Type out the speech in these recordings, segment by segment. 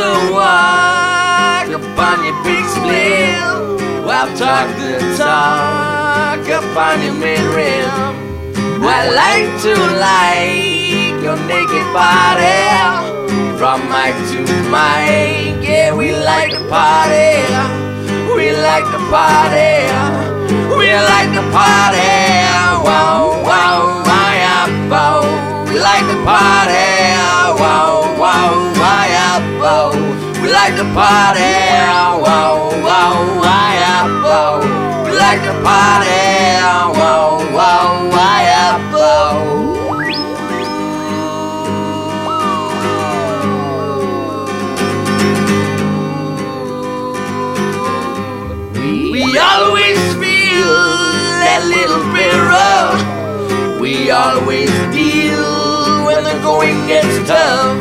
the walk up on your big split. I talk the talk upon your mid rim. I like to like your naked body. From mic to mic, yeah, we like to party. We like to party. We like to party. To party Wow, wow, wow, wow We like to party Wow, wow, wow, wow We always feel that little bit rough. We always deal when the going gets tough.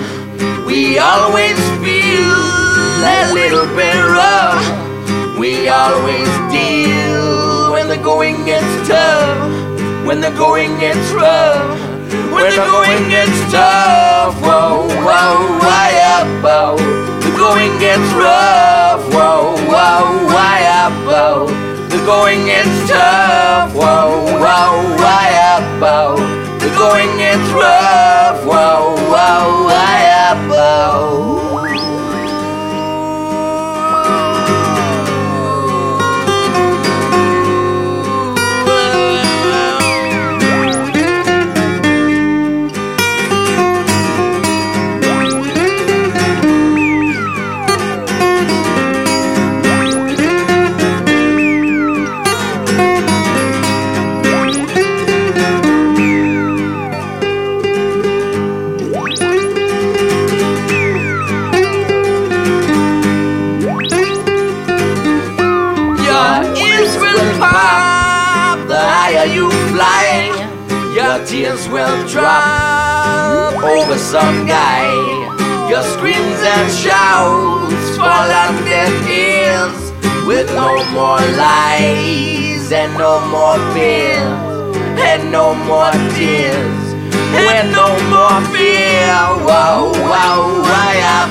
We always little bit rough. We always deal when the going gets tough. When the going gets rough. When the going gets tough. Whoa, whoa, why up, whoa. The going gets rough. Whoa, whoa, why up, whoa. The going gets tough. Whoa, whoa, why up, whoa. The going gets rough. Whoa, whoa, why up, whoa. Fly. Your tears will drop over some guy. Your screams and shouts fall on deaf ears with no more lies and no more fears and no more tears. And no more fear, whoa, whoa, why I